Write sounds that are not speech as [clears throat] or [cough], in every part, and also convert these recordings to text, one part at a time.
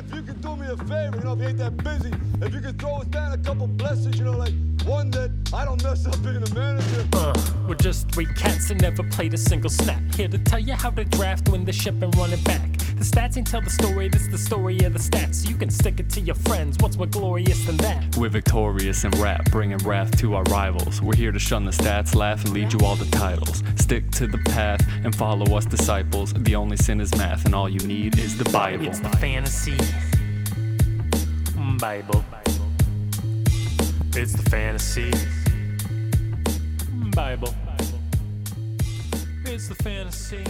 if you could do me a favor, you know, if you ain't that busy, if you could throw us down a couple blessings, you know, like one that I don't mess up being a manager. Uh, we're just three cats that never played a single snap. Here to tell you how to draft, win the ship, and run it back. The stats ain't tell the story, this the story of the stats. You can stick it to your friends, what's more glorious than that? We're victorious in rap, bringing wrath to our rivals. We're here to shun the stats, laugh, and lead you all the titles. Stick to the path and follow us, disciples. The only sin is math, and all you need is the Bible. It's the fantasy Bible. It's the fantasy Bible. It's the fantasy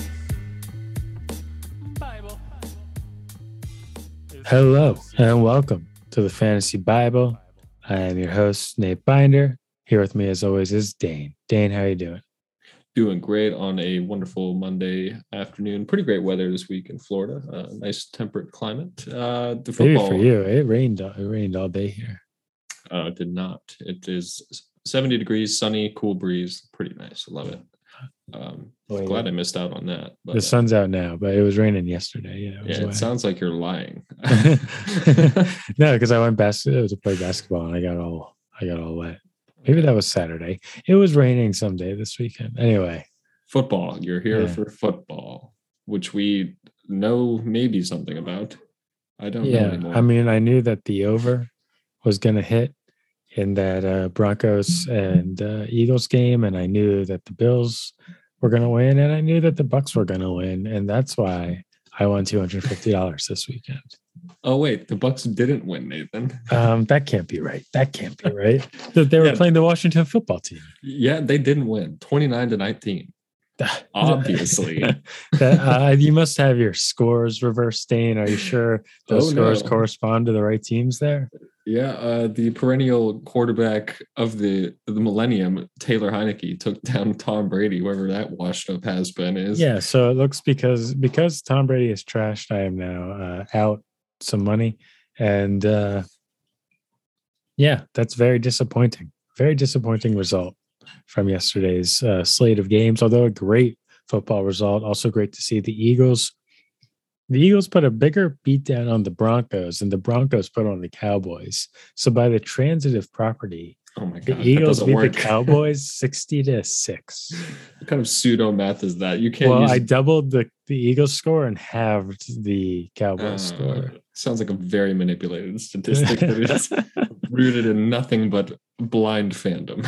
Hello and welcome to the Fantasy Bible. I am your host Nate Binder. Here with me, as always, is Dane. Dane, how are you doing? Doing great on a wonderful Monday afternoon. Pretty great weather this week in Florida. Uh, nice temperate climate. Uh, the Maybe football for you, it rained. It rained all day here. uh, did not. It is 70 degrees, sunny, cool breeze. Pretty nice. Love it. Um, Boy, glad I missed out on that. But the sun's out now, but it was raining yesterday. Yeah, it yeah, it wet. sounds like you're lying. [laughs] [laughs] no, because I went bas- to play basketball and I got all I got all wet. Maybe that was Saturday. It was raining someday this weekend. Anyway, football. You're here Yeah. for football, which we know maybe something about. I don't know yeah, anymore. I mean, I knew that the over was going to hit in that uh, Broncos and uh, Eagles game, and I knew that the Bills were going to win, and I knew that the Bucks were going to win, and that's why I won two hundred fifty dollars this weekend. oh wait, the Bucks didn't win, Nathan. Um, that can't be right. That can't be right. That they were Yeah. playing the Washington football team. Yeah, they didn't win. 29 to 19. [laughs] Obviously. that, uh, you must have your scores reversed, Dane. Are you sure those Oh, scores no. correspond to the right teams there? Yeah, uh, the perennial quarterback of the the millennium, Taylor Heinicke, took [laughs] down Tom Brady, wherever that washed up has been is. Yeah. So it looks because because Tom Brady is trashed, I am now uh, out some money, and uh, yeah, that's very disappointing. Very disappointing result from yesterday's uh, slate of games. Although a great football result, also great to see the Eagles. The Eagles put a bigger beatdown on the Broncos than the Broncos put on the Cowboys. So by the transitive property, Oh my the god, that Eagles beat work. the Cowboys [laughs] sixty to six. what kind of pseudo math is that? You can't Well, use I doubled the the Eagles score and halved the Cowboys uh, score. sounds like a very manipulated statistic that is [laughs] rooted in nothing but blind fandom.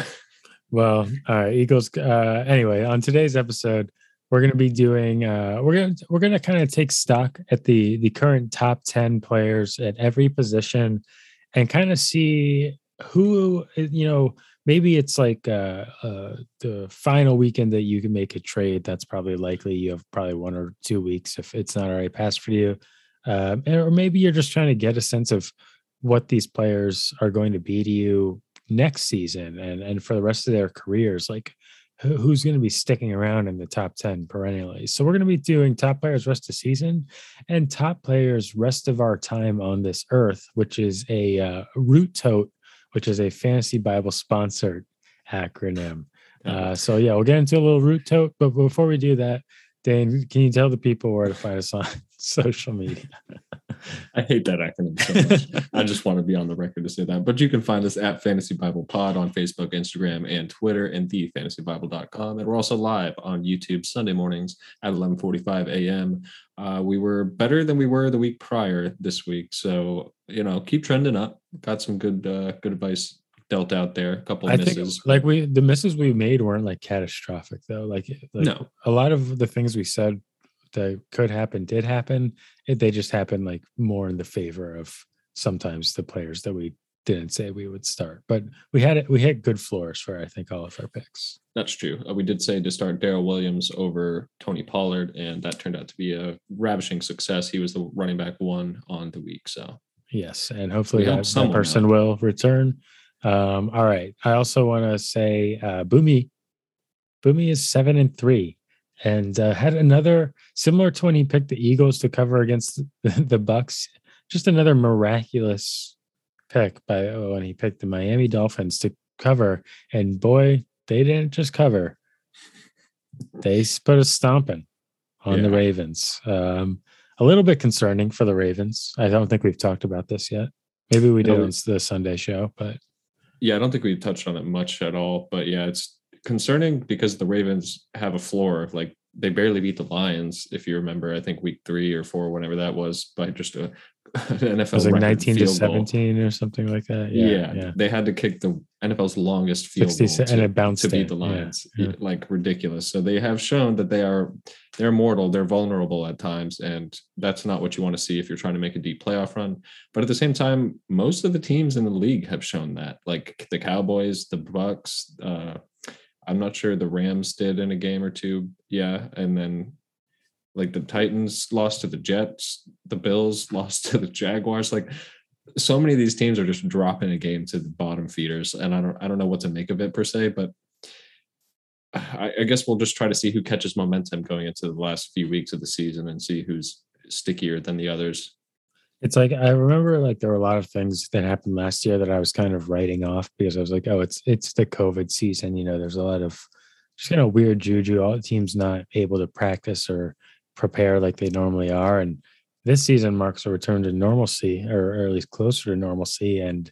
well, all right, Eagles. Uh, anyway, on today's episode, we're going to be doing. Uh, we're gonna we're gonna kind of take stock at the the current top ten players at every position, and kind of see who you know. Maybe it's like uh, uh, the final weekend that you can make a trade. That's probably likely. You have probably one or two weeks if it's not already passed for you, um, or maybe you're just trying to get a sense of what these players are going to be to you next season and and for the rest of their careers like who's going to be sticking around in the top 10 perennially. So we're going to be doing top players rest of season and top players rest of our time on this earth which is a uh, root tote which is a fantasy bible sponsored acronym. Uh, so yeah we'll get into a little root tote but before we do that dane can you tell the people where to find us on [laughs] social media [laughs] I hate that acronym so much. [laughs] I just want to be on the record to say that. But you can find us at Fantasy Bible Pod on Facebook, Instagram, and Twitter, and thefantasybible.com. And we're also live on YouTube Sunday mornings at 11:45 a.m. Uh, we were better than we were the week prior this week, so you know, keep trending up. Got some good uh, good advice dealt out there. A couple of I misses. think like we the misses we made weren't like catastrophic though. Like, like No. a lot of the things we said that could happen did happen. It, they just happened like more in the favor of sometimes the players that we didn't say we would start. But we had it. We had good floors for I think all of our picks. That's true. Uh, we did say to start Darrel Williams over Tony Pollard, and that turned out to be a ravishing success. He was the running back one on the week. So Yes, and hopefully that, that person will return. Um, all right. I also want to say uh, Boomy. Boomy is seven and three, and uh, had another similar to when he picked the Eagles to cover against the, the Bucks. Just another miraculous pick by oh, when he picked the Miami Dolphins to cover, and boy, they didn't just cover; they put a stomping on the Ravens. Um, a little bit concerning for the Ravens. I don't think we've talked about this yet. Maybe we did No, on the Sunday show, but Yeah, I don't think we touched on it much at all, but yeah, it's concerning because the Ravens have a floor. Of like they barely beat the Lions, if you remember. I think week three or four, whenever that was, by just a [laughs] an NFL it was like 19 to field goal. 17 or something like that. Yeah, Yeah. Yeah. they had to kick the NFL's longest field 60 goal and it bounced to beat the Lions. yeah. Like ridiculous. So they have shown that they are they're mortal, they're vulnerable at times, and that's not what you want to see if you're trying to make a deep playoff run. But at the same time, most of the teams in the league have shown that, like the Cowboys, the Bucks. Uh, I'm not sure the Rams did in a game or two. Yeah, and then like the Titans lost to the Jets, the Bills [laughs] lost to the Jaguars. Like so many of these teams are just dropping a game to the bottom feeders, and I don't I don't know what to make of it per se, but I, I guess we'll just try to see who catches momentum going into the last few weeks of the season and see who's stickier than the others. It's like I remember like there were a lot of things that happened last year that I was kind of writing off because I was like, oh, it's it's the COVID season. You know, there's a lot of just kind of weird juju. All the teams not able to practice or prepare like they normally are. And this season marks a return to normalcy, or, or at least closer to normalcy. And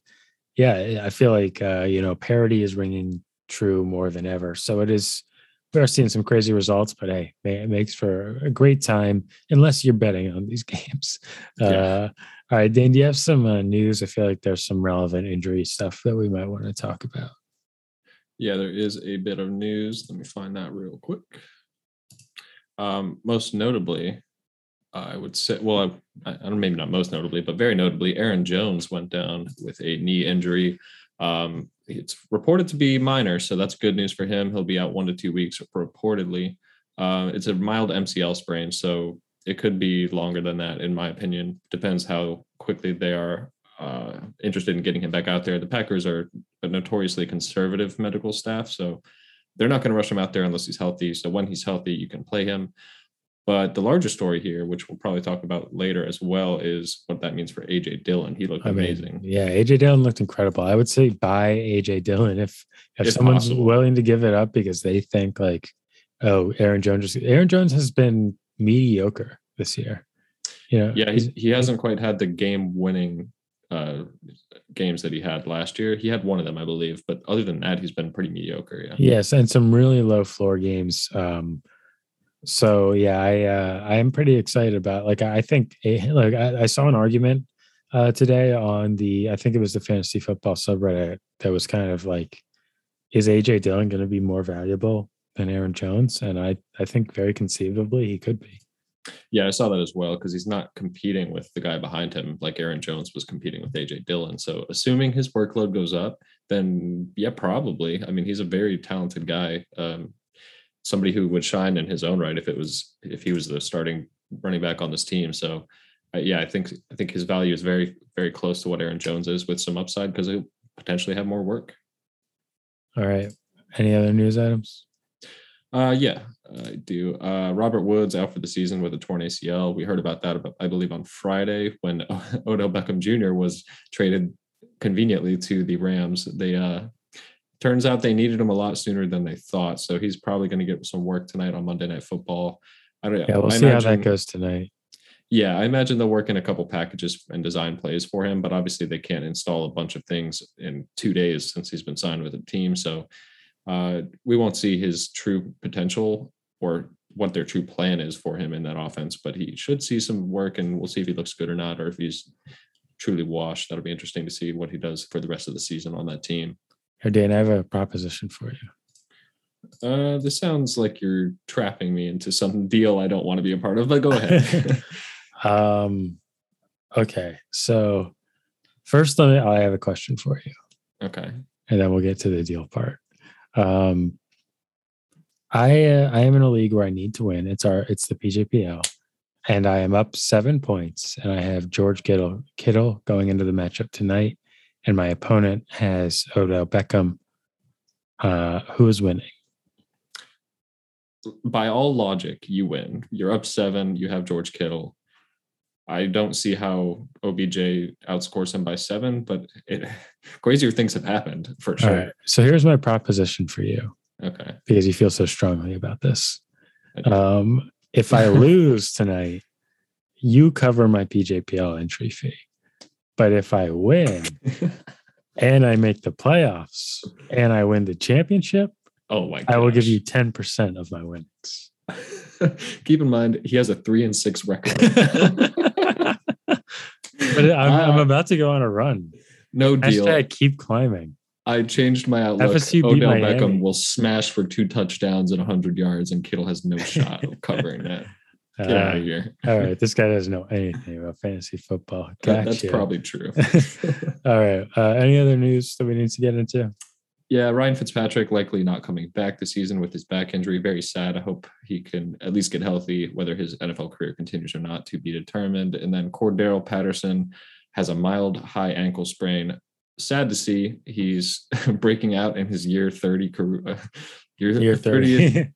yeah, I feel like uh, you know parity is ringing true more than ever. So it is. We are seeing some crazy results, but hey, it makes for a great time unless you're betting on these [laughs] games. Yeah. Uh, all right, Dane, do you have some uh, news? I feel like there's some relevant injury stuff that we might want to talk about. Yeah, there is a bit of news. Let me find that real quick. Um, most notably, I would say, well, I, I don't maybe not most notably, but very notably, Aaron Jones went down with a knee injury. Um, it's reported to be minor, so that's good news for him. He'll be out one to two weeks, reportedly. Uh, it's a mild MCL sprain, so it could be longer than that, in my opinion. Depends how quickly they are uh, interested in getting him back out there. The Packers are a notoriously conservative medical staff, so they're not going to rush him out there unless he's healthy. So when he's healthy, you can play him. But the larger story here, which we'll probably talk about later as well, is what that means for AJ Dillon. He looked I mean, amazing. yeah, AJ Dillon looked incredible. I would say buy AJ Dillon if if, someone's possible. willing to give it up because they think like, oh, Aaron Jones. Aaron Jones has been mediocre this year. You know, Yeah, he's- he, he hasn't quite had the game winning uh, games that he had last year. He had one of them, I believe. But other than that, he's been pretty mediocre. Yeah. Yes, and some really low floor games. Um, so yeah, I uh, I am pretty excited about. Like I think like I, I saw an argument uh, today on the I think it was the fantasy football subreddit that was kind of like, is AJ Dillon going to be more valuable than Aaron Jones? And I I think very conceivably he could be. Yeah, I saw that as well because he's not competing with the guy behind him like Aaron Jones was competing with AJ Dillon. So assuming his workload goes up, then yeah, probably. I mean, he's a very talented guy. Um, somebody who would shine in his own right if it was if he was the starting running back on this team. So uh, yeah, I think I think his value is very very close to what Aaron Jones is with some upside because he'll potentially have more work. All right. Any other news items? Uh, yeah, I do. Uh, Robert Woods out for the season with a torn ACL. We heard about that, about, I believe, on Friday when [laughs] Odell Beckham Jr. was traded conveniently to the Rams. They uh, turns out they needed him a lot sooner than they thought, so he's probably going to get some work tonight on Monday Night Football. I don't. Yeah, we'll I see how that goes tonight. Yeah, I imagine they'll work in a couple packages and design plays for him, but obviously they can't install a bunch of things in two days since he's been signed with a team. So uh, we won't see his true potential or what their true plan is for him in that offense, but he should see some work and we'll see if he looks good or not, or if he's truly washed. That'll be interesting to see what he does for the rest of the season on that team. Here, Dan, I have a proposition for you. Uh, this sounds like you're trapping me into some deal I don't want to be a part of, but go ahead. [laughs] [laughs] Um, okay, so first, let me, I have a question for you, okay. and then we'll get to the deal part. Um, I uh, I am in a league where I need to win. It's our it's the PJPL, and I am up seven points, and I have George Kittle Kittle going into the matchup tonight, and my opponent has Odell Beckham, uh, who is winning. by all logic, you win. You're up seven. You have George Kittle. I don't see how OBJ outscores him by seven, but it, [laughs] crazier things have happened for sure. right, so here's my proposition for you. Okay. because you feel so strongly about this. I. Um, if I [laughs] lose tonight, you cover my PJPL entry fee. But if I win [laughs] and I make the playoffs and I win the championship, oh my! I will give you ten percent of my winnings. [laughs] Keep in mind he has a three and six record. [laughs] But I'm, I'm about to go on a run. no deal. Hashtag keep climbing. I changed my outlook. FSU Odell. Beckham will smash for two touchdowns and 100 yards, and Kittle has no shot of covering that. Get out Uh, of here. [laughs] all right, this guy doesn't know anything about fantasy football. That- that's probably true. [laughs] All right. Uh, any other news that we need to get into? yeah, Ryan Fitzpatrick likely not coming back this season with his back injury. Very sad. I hope he can at least get healthy. Whether his NFL career continues or not to be determined. And then Cordarrelle Patterson has a mild high ankle sprain. Sad to see. He's [laughs] breaking out in his year 30 career. uh, Year, Year 30th 30.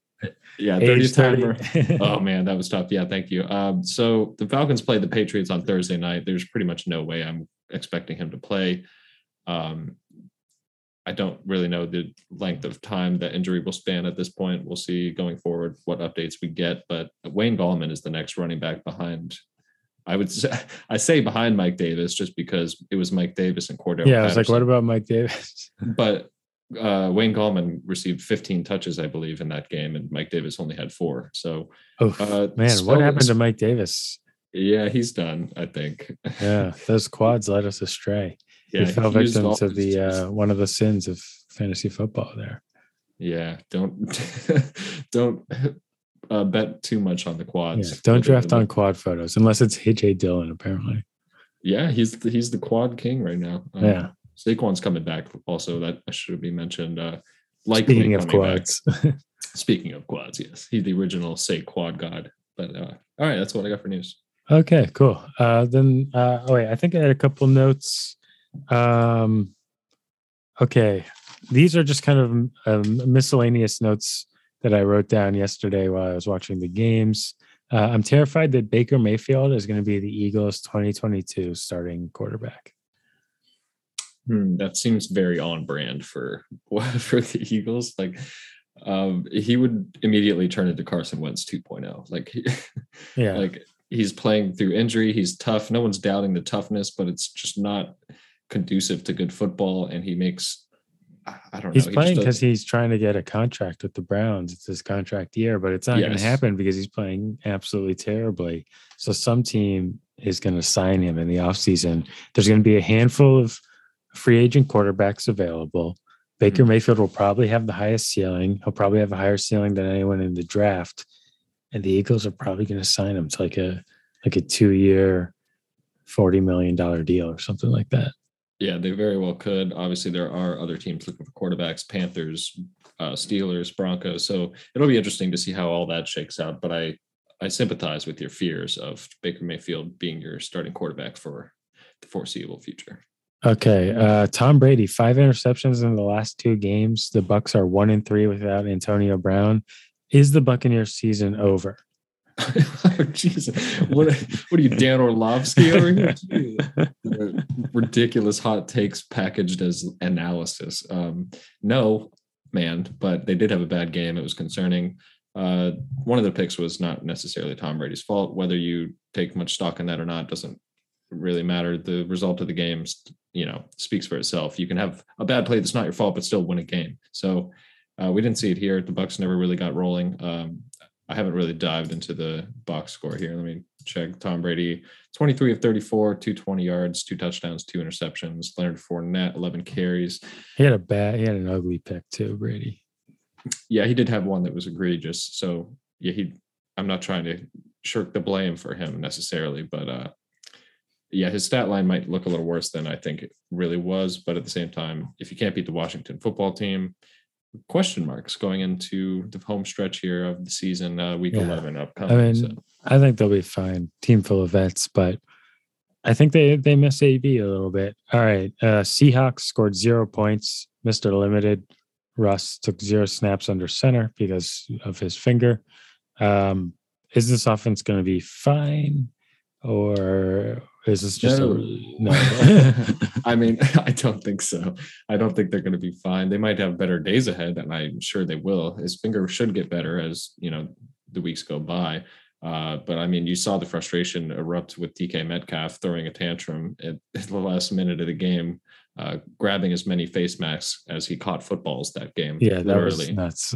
Yeah, Age 30th timer. 30. [laughs] oh man, that was tough. Yeah, thank you. Um, so the Falcons played the Patriots on Thursday night. There's pretty much no way I'm expecting him to play. Um, I don't really know the length of time that injury will span at this point. We'll see going forward what updates we get. But Wayne Gallman is the next running back behind. I would say [laughs] I say behind Mike Davis just because it was Mike Davis and Cordell. yeah, I was like, what about Mike Davis? [laughs] But uh, Wayne Gallman received 15 touches, I believe, in that game, and Mike Davis only had four. So Oh uh, man, what happened to Mike Davis? Yeah, he's done. I think. [laughs] Yeah, those quads led us astray. Yeah, he fell he victim to the uh, one of the sins of fantasy football. There. yeah, don't [laughs] don't uh, bet too much on the Yeah, quads. don't draft on quad photos unless it's AJ Dillon. Apparently. Yeah, he's the, he's the quad king right now. Um, Yeah. Saquon's coming back. Also, that should be mentioned. Uh, likely Speaking of quads, [laughs] Speaking of quads, yes, he's the original say quad god. But uh, all right, that's what I got for news. Okay, cool. Uh, then, uh, oh wait, I think I had a couple notes. Um, okay, these are just kind of um, miscellaneous notes that I wrote down yesterday while I was watching the games. Uh, I'm terrified that Baker Mayfield is going to be the Eagles' 2022 starting quarterback. Hmm, that seems very on brand for [laughs] for the Eagles. Like um, he would immediately turn into Carson Wentz 2.0. Like he, [laughs] Yeah, like he's playing through injury. He's tough. No one's doubting the toughness, but it's just not conducive to good football. And he makes I don't know. he's playing because he's trying to get a contract with the Browns. It's his contract year, but it's not going to happen because he's playing absolutely terribly. So some team is going to sign him in the offseason. There's going to be a handful of free agent quarterbacks available. Baker Mm-hmm. Mayfield will probably have the highest ceiling. He'll probably have a higher ceiling than anyone in the draft. And the Eagles are probably going to sign him to like a like a two year, forty million dollar deal or something like that. Yeah, they very well could. Obviously, there are other teams looking for quarterbacks: Panthers, uh, Steelers, Broncos. So it'll be interesting to see how all that shakes out. But I, I sympathize with your fears of Baker Mayfield being your starting quarterback for the foreseeable future. Okay, uh, Tom Brady, five interceptions in the last two games. The Bucks are one and three without Antonio Brown. Is the Buccaneers season over? [laughs] oh, Jesus, what what are you, Dan Orlovsky over here? [laughs] Ridiculous hot takes packaged as analysis. Um, no, man, but they did have a bad game. It was concerning. Uh, one of the picks was not necessarily Tom Brady's fault. Whether you take much stock in that or not doesn't really matter. The result of the games, you know, speaks for itself. You can have a bad play that's not your fault, but still win a game. So uh, we didn't see it here. The Bucks never really got rolling. Um, I haven't really dived into the box score here. Let me check. Tom Brady, 23 of 34, 220 yards, two touchdowns, two interceptions. Leonard Fournette, 11 carries. He had a bad, he had an ugly pick too, Brady. Yeah, he did have one that was egregious. So yeah, he. I'm not trying to shirk the blame for him necessarily, but uh, yeah, his stat line might look a little worse than I think it really was. But at the same time, if you can't beat the Washington football team, question marks going into the home stretch here of the season, uh, week Yeah. 11 upcoming. I mean, so. I think they'll be fine. Team full of vets, but I think they they miss AB a little bit. All right, uh, Seahawks scored zero points. Mister Limited, Russ took zero snaps under center because of his finger. Um, is this offense going to be fine, or is this just No. a no? [laughs] I mean, [laughs] I don't think so. I don't think they're going to be fine. They might have better days ahead, and I'm sure they will. His finger should get better as you know the weeks go by. Uh, but I mean, you saw the frustration erupt with DK Metcalf throwing a tantrum at, [laughs] at the last minute of the game, uh, grabbing as many face masks as he caught footballs that game. Yeah, that literally. was nuts.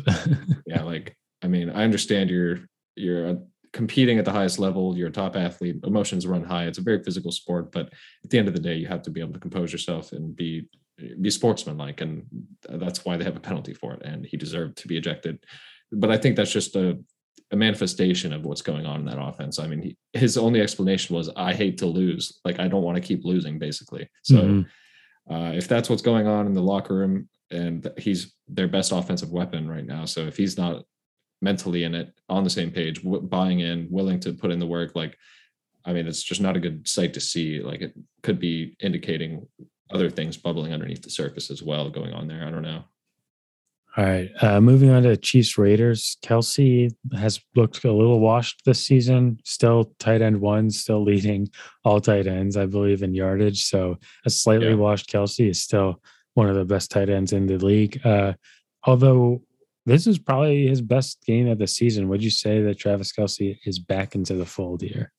yeah, like I mean, I understand you're you're competing at the highest level. You're a top athlete. Emotions run high. It's a very physical sport, but at the end of the day, you have to be able to compose yourself and be be sportsmanlike, and that's why they have a penalty for it. And he deserved to be ejected. But I think that's just a a manifestation of what's going on in that offense. I mean, he, his only explanation was, "I hate to lose. Like I don't want to keep losing." Basically, so mm-hmm. uh, if that's what's going on in the locker room, and he's their best offensive weapon right now, so if he's not mentally in it, on the same page, w- buying in, willing to put in the work, like, I mean, it's just not a good sight to see. Like it could be indicating other things bubbling underneath the surface as well going on there. I don't know. All right. Uh, moving on to Chiefs Raiders. Kelce has looked a little washed this season. Still tight end one, still leading all tight ends, I believe, in yardage. So a slightly yeah. washed Kelce is still one of the best tight ends in the league. Uh, although this is probably his best game of the season. Would you say that Travis Kelce is back into the fold here?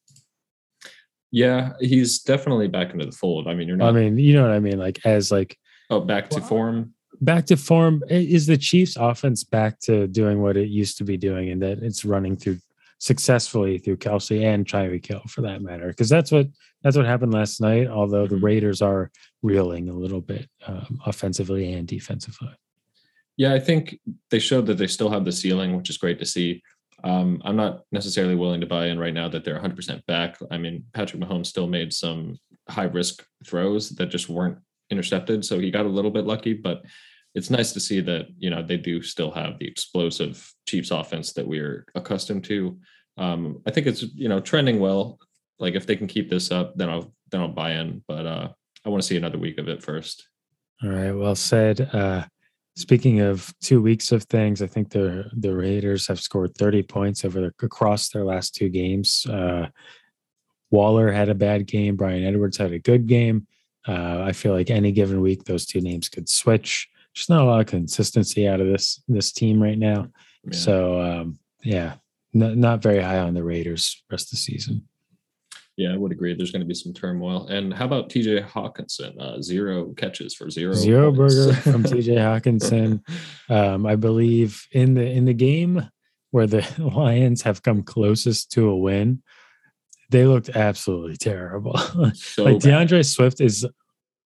Yeah, he's definitely back into the fold. I mean, you're not. I mean, you know what I mean? Like as like oh, back to form back to form is the chiefs offense back to doing what it used to be doing and that it's running through successfully through Kelce and Tyreek Hill for that matter because that's what that's what happened last night although the mm-hmm. Raiders are reeling a little bit um, offensively and defensively yeah I think they showed that they still have the ceiling which is great to see um, I'm not necessarily willing to buy in right now that they're 100% back I mean Patrick Mahomes still made some high risk throws that just weren't intercepted so he got a little bit lucky but it's nice to see that you know they do still have the explosive Chiefs offense that we're accustomed to. Um, I think it's you know trending well. Like if they can keep this up, then I'll then I'll buy in. But uh, I want to see another week of it first. All right, well said. Uh, speaking of two weeks of things, I think the the Raiders have scored 30 points over the, across their last two games. Uh, Waller had a bad game. Bryan Edwards had a good game. Uh, I feel like any given week, those two names could switch just not a lot of consistency out of this this team right now. Yeah. So um, yeah, not very high on the Raiders rest of the season. Yeah, I would agree. There's going to be some turmoil. And how about TJ Hockenson? Uh, zero catches for zero. Zero points. burger [laughs] from TJ Hockenson. Um, I believe in the in the game where the [laughs] Lions have come closest to a win, they looked absolutely terrible. [laughs] So like D'Andre Swift is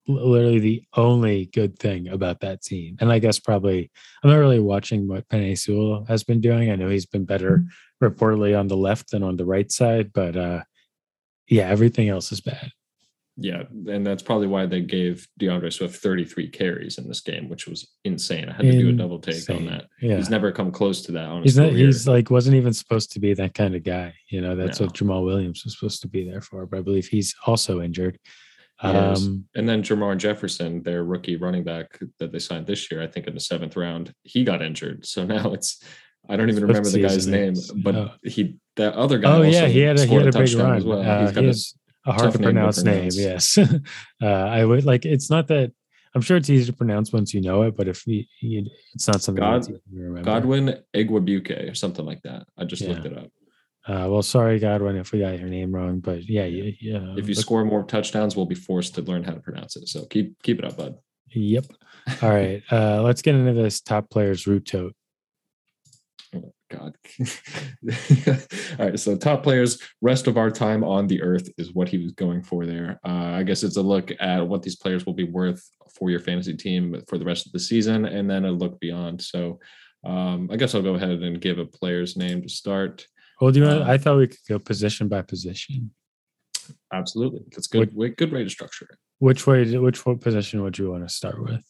literally the only good thing about that team. And I guess probably I'm not really watching what Penei Sewell has been doing. I know he's been better mm-hmm. reportedly on the left than on the right side, but uh yeah, everything else is bad. Yeah, and that's probably why they gave D'Andre Swift 33 carries in this game, which was insane. I had to do a double take on that. Yeah. He's never come close to that. He's not, he's like wasn't even supposed to be that kind of guy. You know, that's no. what Jamaal Williams was supposed to be there for. But I believe he's also injured. Um, and then Jermar Jefferson, their rookie running back that they signed this year, I think in the seventh round, he got injured. So [laughs] now it's I don't even remember the guy's name, but oh. he that other guy. Oh yeah, he had a, he had a, a big run. As Well. Uh, he has got a hard to pronounce name. yes, [laughs] uh, I would like. It's not that I'm sure it's easy to pronounce once you know it, but if you, you it's not something God, Godwin Igwebuike or something like that. I just yeah. looked it up. Uh, well, sorry, Godwin, if we got your name wrong, but yeah, yeah. yeah. If you score more touchdowns, we'll be forced to learn how to pronounce it. So keep keep it up, bud. Yep. All right. [laughs] Uh, let's get into this top players root tote. God. [laughs] All right. So top players, rest of our time on the earth is what he was going for there. Uh, I guess it's a look at what these players will be worth for your fantasy team for the rest of the season, and then a look beyond. So um, I guess I'll go ahead and give a player's name to start. Well, do you want? Um, I thought we could go position by position. Absolutely, that's good. What, good way to structure it. Which way? Which position would you want to start with?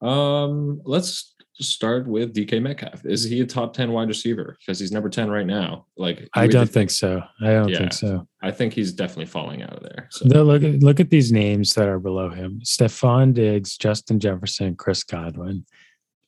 Um, let's start with DK Metcalf. Is he a top ten wide receiver? Because he's number ten right now. Like I don't think so. I don't yeah, think so. I think he's definitely falling out of there. So no, look at look at these names that are below him: Stefon Diggs, Justin Jefferson, Chris Godwin.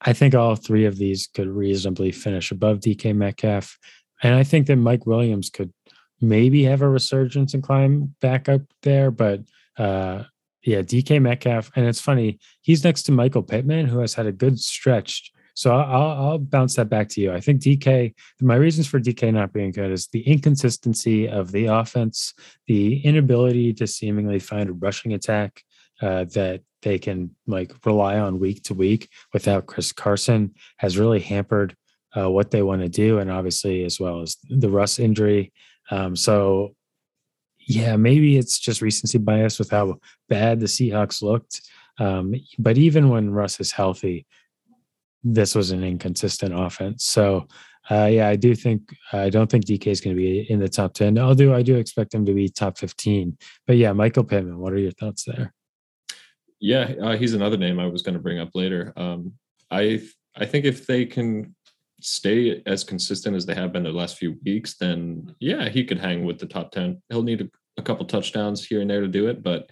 I think all three of these could reasonably finish above DK Metcalf. And I think that Mike Williams could maybe have a resurgence and climb back up there. But uh, yeah, DK Metcalf. And it's funny, he's next to Michael Pittman, who has had a good stretch So I'll, I'll bounce that back to you. I think DK, my reasons for DK not being good is the inconsistency of the offense, the inability to seemingly find a rushing attack uh, that they can like rely on week to week without Chris Carson has really hampered uh, what they want to do, and obviously as well as the Russ injury. Um, so yeah, maybe it's just recency bias with how bad the Seahawks looked. Um, but even when Russ is healthy, this was an inconsistent offense. So, uh, yeah, I do think I don't think DK is going to be in the top ten. Although I do expect him to be top fifteen. But yeah, Michael Pittman. What are your thoughts there? Yeah, uh, he's another name I was going to bring up later. Um, I I think if they can stay as consistent as they have been the last few weeks, then yeah, he could hang with the top ten. He'll need a, a couple touchdowns here and there to do it, but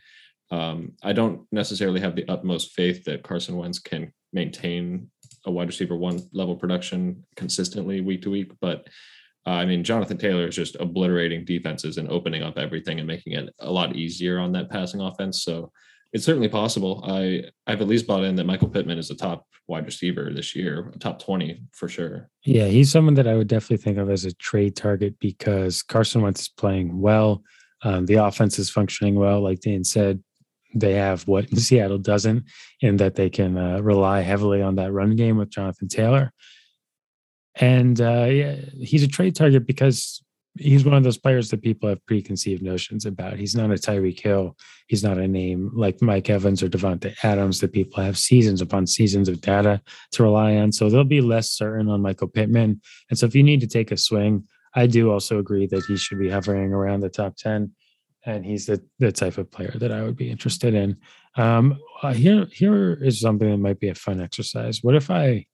um, I don't necessarily have the utmost faith that Carson Wentz can maintain a wide receiver one level production consistently week to week. But uh, I mean, Jonathan Taylor is just obliterating defenses and opening up everything and making it a lot easier on that passing offense. So it's certainly possible. I I've at least bought in that Michael Pittman is a top wide receiver this year, top 20 for sure. Yeah, he's someone that I would definitely think of as a trade target because Carson Wentz is playing well. Um, the offense is functioning well. Like Dan said, they have what [laughs] Seattle doesn't, in that they can uh, rely heavily on that run game with Jonathan Taylor. And uh, yeah, he's a trade target because he's one of those players that people have preconceived notions about. He's not a Tyreek Hill. He's not a name like Mike Evans or Davante Adams that people have seasons upon seasons of data to rely on. So they'll be less certain on Michael Pittman. And so if you need to take a swing, I do also agree that he should be hovering around the top 10 and he's the, the type of player that I would be interested in. Um, uh, here, here is something that might be a fun exercise. What if I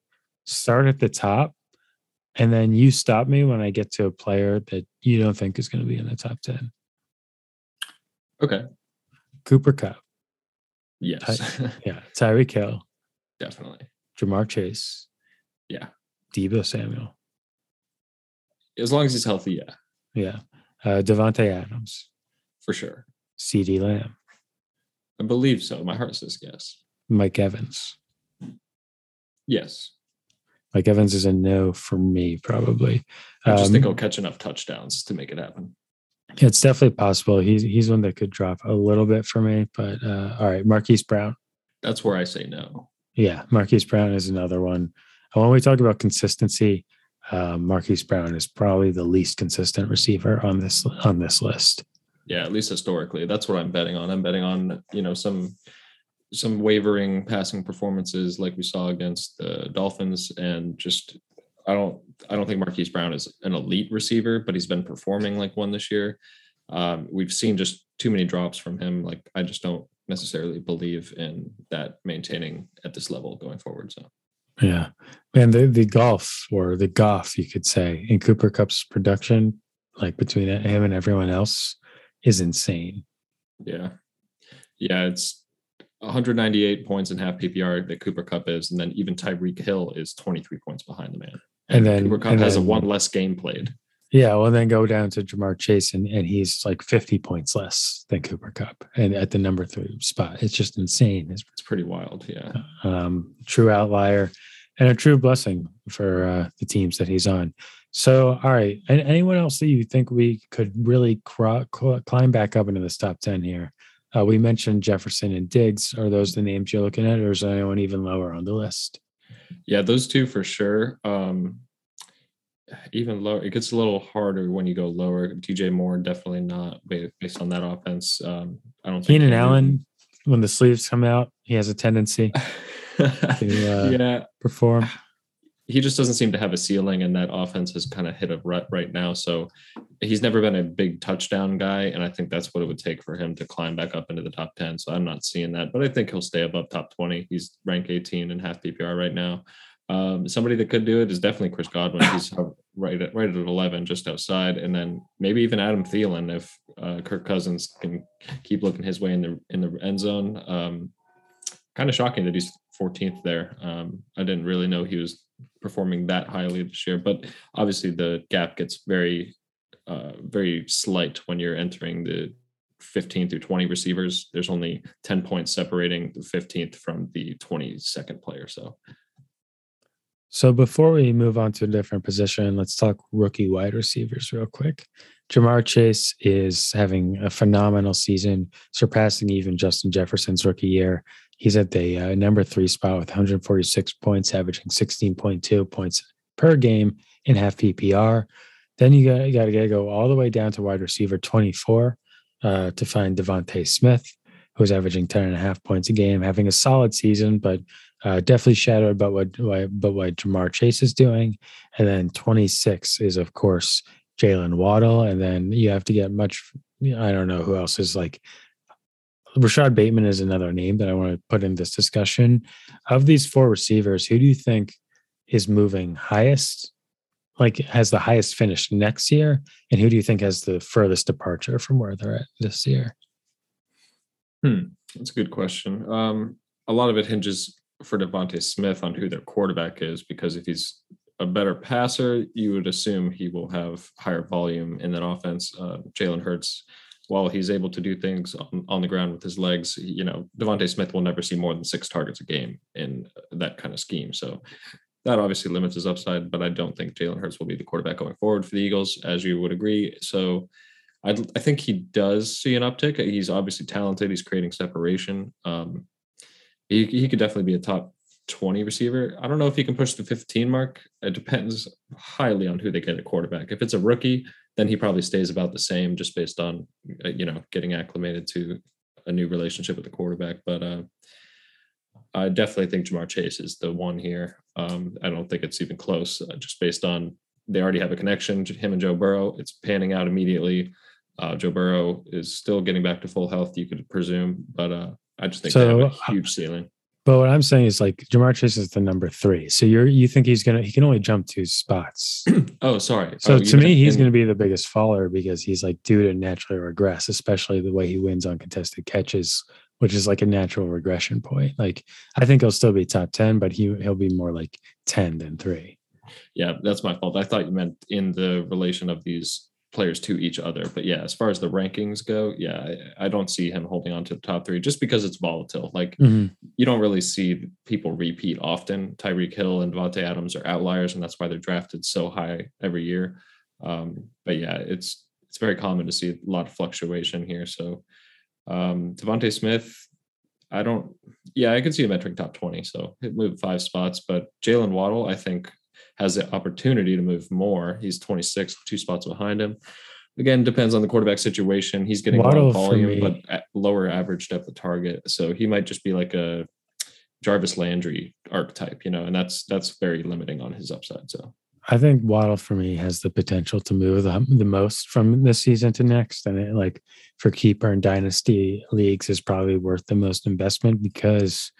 start at the top and then you stop me when I get to a player that you don't think is going to be in the top 10? Okay. Cooper Kupp. Yes. Ty- [laughs] yeah. Tyreek Hill. Definitely. Ja'Marr Chase. Yeah. Deebo Samuel. As long as he's healthy, yeah. Yeah. Uh, Davante Adams. For sure. CeeDee Lamb. I believe so. My heart says yes. Mike Evans. Yes. Mike Evans is a no for me, probably. I just Um, think he'll catch enough touchdowns to make it happen. It's definitely possible. He's he's one that could drop a little bit for me, but uh, all right, Marquise Brown. That's where I say no. Yeah, Marquise Brown is another one. When we talk about consistency, uh, Marquise Brown is probably the least consistent receiver on this on this list. Yeah, at least historically, that's what I'm betting on. I'm betting on you know some some wavering passing performances like we saw against the Dolphins, and just I don't I don't think Marquise Brown is an elite receiver, but he's been performing like one this year. Um, we've seen just too many drops from him. Like I just don't necessarily believe in that maintaining at this level going forward. So Yeah, and the the golf or the golf, you could say, in Cooper Kupp's production, like between him and everyone else, is insane. yeah, yeah, it's 198 points in half PPR that Cooper Kupp is, and then even Tyreek Hill is 23 points behind the man. And then- Cooper Kupp and has a one less game played. Yeah, well, then go down to Ja'Marr Chase, and, and he's like 50 points less than Cooper Kupp, and at the number three spot, it's just insane. It's It's pretty wild. Yeah. um, true outlier and a true blessing for uh, the teams that he's on. So, all right, and anyone else that you think we could really cro- cl- climb back up into this top 10 here? Uh, we mentioned Jefferson and Diggs. Are those the names you're looking at, or is anyone even lower on the list? Yeah, those two for sure. Um, even lower, it gets a little harder when you go lower. DJ Moore definitely not based on that offense. Um, I don't think Keenan Allen, when the sleeves come out, he has a tendency [laughs] [laughs] to uh, yeah, perform. he just doesn't seem to have a ceiling, and that offense has kind of hit a rut right now. So he's never been a big touchdown guy, and I think that's what it would take for him to climb back up into the top ten. So I'm not seeing that, but I think he'll stay above top twenty. He's rank 18 and half PPR right now. Um, somebody that could do it is definitely Chris Godwin. He's [coughs] right at right at 11, just outside, and then maybe even Adam Thielen if uh, Kirk Cousins can keep looking his way in the in the end zone. Um, kind of shocking that he's 14th there. Um, I didn't really know he was performing that highly this year, but obviously the gap gets very uh, very slight when you're entering the 15 through 20 receivers. There's only 10 points separating the 15th from the 22nd player. So So before we move on to a different position, let's talk rookie wide receivers real quick. Ja'Marr Chase is having a phenomenal season, surpassing even Justin Jefferson's rookie year. He's at the uh, number three spot with 146 points, averaging 16.2 points per game in half PPR. Then you got, got to go all the way down to wide receiver 24 uh, to find DeVonta Smith, who's averaging 10 and a half points a game, having a solid season, but uh, definitely shadowed by what, but what Ja'Marr Chase is doing. And then 26 is, of course, Jaylen Waddle. And then you have to get much, I don't know who else is like, Rashod Bateman is another name that I want to put in this discussion. Of these four receivers, who do you think is moving highest like has the highest finish next year and who do you think has the furthest departure from where they're at this year hmm that's a good question um, a lot of it hinges for DeVonta Smith on who their quarterback is because if he's a better passer, you would assume he will have higher volume in that offense. Uh, Jalen Hurts, while he's able to do things on, on, the ground with his legs, you know, DeVonta Smith will never see more than six targets a game in that kind of scheme. So that obviously limits his upside, but I don't think Jalen Hurts will be the quarterback going forward for the Eagles, as you would agree. So I, I think he does see an uptick. He's obviously talented. He's creating separation. Um, he, he could definitely be a top 20 receiver. I don't know if he can push the 15 mark. It depends highly on who they get at quarterback. If it's a rookie, then he probably stays about the same just based on, uh, you know, getting acclimated to a new relationship with the quarterback. But uh, I definitely think Ja'Marr Chase is the one here. Um, I don't think it's even close, uh, just based on they already have a connection. Him and Joe Burrow, it's panning out immediately. Uh, Joe Burrow is still getting back to full health, you could presume, but uh, I just think so, they have a huge ceiling. But what I'm saying is like Ja'Marr Chase is the number three. So you're you think he's gonna he can only jump two spots. [clears throat] oh, sorry. So oh, to me, he's gonna be the biggest faller because he's like due to naturally regress, especially the way he wins on contested catches which is like a natural regression point. Like I think he'll still be top 10, but he he'll be more like 10 than 3. Yeah, that's my fault. I thought you meant in the relation of these players to each other. But yeah, as far as the rankings go, yeah, I, I don't see him holding on to the top 3 just because it's volatile. Like mm-hmm. you don't really see people repeat often. Tyreek Hill and Davante Adams are outliers and that's why they're drafted so high every year. Um, but yeah, it's it's very common to see a lot of fluctuation here. So um, DeVonta Smith, I don't. Yeah, I could see him entering top twenty, so it moved five spots. But Jaylen Waddle, I think, has the opportunity to move more. He's twenty six, two spots behind him. Again, depends on the quarterback situation. He's getting more volume, but lower average depth of target. So he might just be like a Jarvis Landry archetype, you know, and that's that's very limiting on his upside. So I think Waddle for me has the potential to move the, the most from this season to next. And it, like for keeper and dynasty leagues is probably worth the most investment because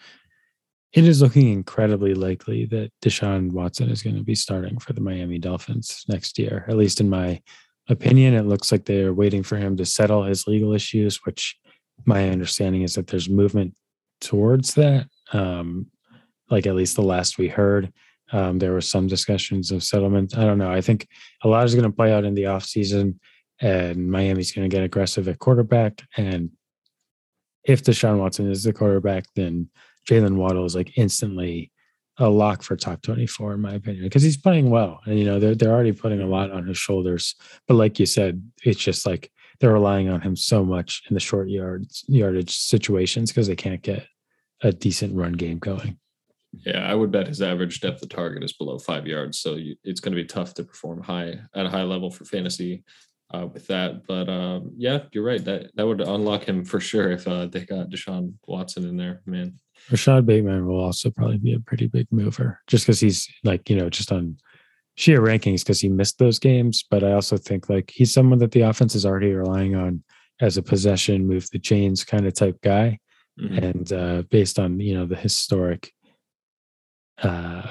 it is looking incredibly likely that Deshaun Watson is going to be starting for the Miami Dolphins next year. At least in my opinion, it looks like they're waiting for him to settle his legal issues, which my understanding is that there's movement towards that. Um, like at least the last we heard um, there were some discussions of settlement. I don't know. I think a lot is going to play out in the offseason, and Miami's going to get aggressive at quarterback. And if Deshaun Watson is the quarterback, then Jaylen Waddle is like instantly a lock for top 24, in my opinion, because he's playing well. And, you know, they're, they're already putting a lot on his shoulders. But like you said, it's just like they're relying on him so much in the short yards, yardage situations because they can't get a decent run game going. Yeah, I would bet his average depth of target is below five yards, so you, it's going to be tough to perform high at a high level for fantasy uh, with that. But um, yeah, you're right. That that would unlock him for sure if uh, they got Deshaun Watson in there, man. Rashod Bateman will also probably be a pretty big mover, just because he's like you know just on sheer rankings because he missed those games. But I also think like he's someone that the offense is already relying on as a possession, move the chains kind of type guy. Mm-hmm. And uh, based on you know the historic uh,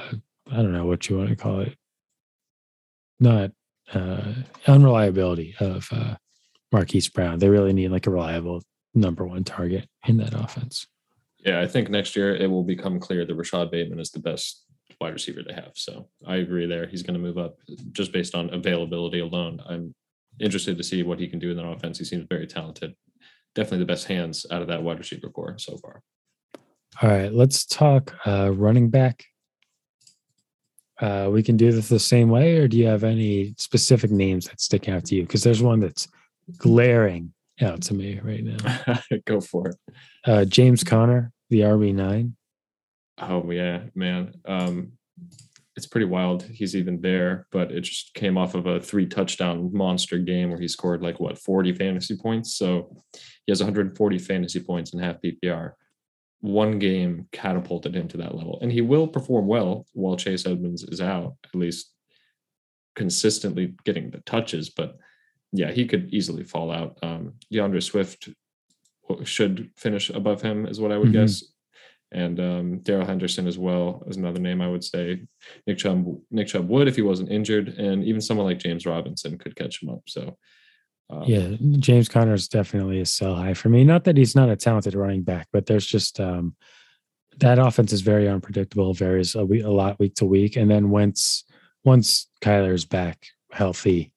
I don't know what you want to call it, not uh, unreliability of uh, Marquise Brown. They really need like a reliable number one target in that offense. Yeah, I think next year it will become clear that Rashod Bateman is the best wide receiver they have. So I agree there. He's going to move up just based on availability alone. I'm interested to see what he can do in that offense. He seems very talented. Definitely the best hands out of that wide receiver corps so far. All right, let's talk uh, running back uh, we can do this the same way, or do you have any specific names that stick out to you? Because there's one that's glaring out to me right now. [laughs] Go for it. Uh, James Conner, the RB nine. Oh yeah, man. Um, it's pretty wild. He's even there, but it just came off of a three touchdown monster game where he scored like what 40 fantasy points. So he has 140 fantasy points in half PPR. One game catapulted him to that level, and he will perform well while Chase Edmonds is out, at least consistently getting the touches. But yeah, he could easily fall out. Um, D'Andre Swift should finish above him, is what I would Mhm. guess and um, Darrell Henderson as well is another name I would say. Nick Chubb, Nick Chubb would if he wasn't injured, and even someone like James Robinson could catch him up. So, um, Yeah, James Conner is definitely a sell high for me. Not that he's not a talented running back, but there's just um, that offense is very unpredictable, varies a, week, a lot week to week. And then once once Kyler's back healthy,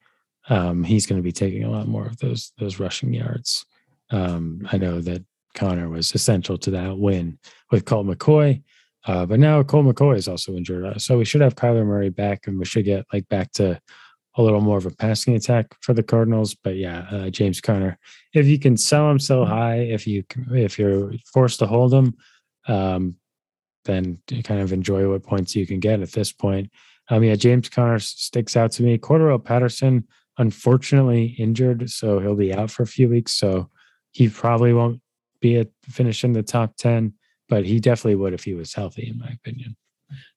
um, he's going to be taking a lot more of those those rushing yards. Um, I know that Conner was essential to that win with Colt McCoy. Uh, but now Colt McCoy is also injured. Uh, So we should have Kyler Murray back and we should get like back to a little more of a passing attack for the Cardinals. But yeah, uh, James Conner, if you can sell him so high, if you if you're forced to hold him, um, then kind of enjoy what points you can get at this point. Um, yeah, James Conner sticks out to me. Cordarrelle Patterson, unfortunately injured, so he'll be out for a few weeks. So he probably won't be at finish in the top ten, but he definitely would if he was healthy, in my opinion.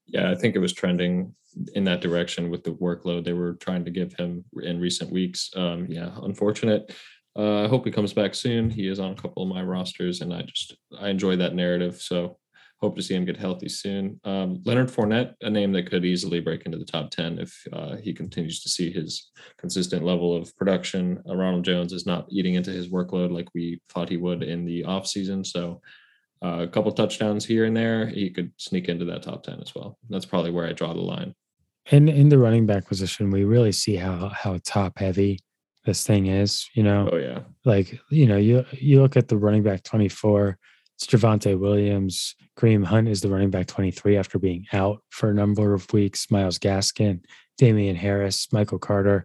yeah, I think it was trending in that direction with the workload they were trying to give him in recent weeks. Um, yeah, unfortunate. Uh, I hope he comes back soon. He is on a couple of my rosters, and I just I enjoy that narrative. So hope to see him get healthy soon. Um, Leonard Fournette, a name that could easily break into the top ten if uh, he continues to see his consistent level of production. Uh, Ronald Jones is not eating into his workload like we thought he would in the offseason. So uh, a couple touchdowns here and there, he could sneak into that top 10 as well. That's probably where I draw the line. In in the running back position, we really see how how top heavy this thing is. You know, Oh, yeah. like you know you you look at the running back 24 it's Javonte Williams Kareem Hunt is the running back 23 after being out for a number of weeks Myles Gaskin Damien Harris Michael Carter.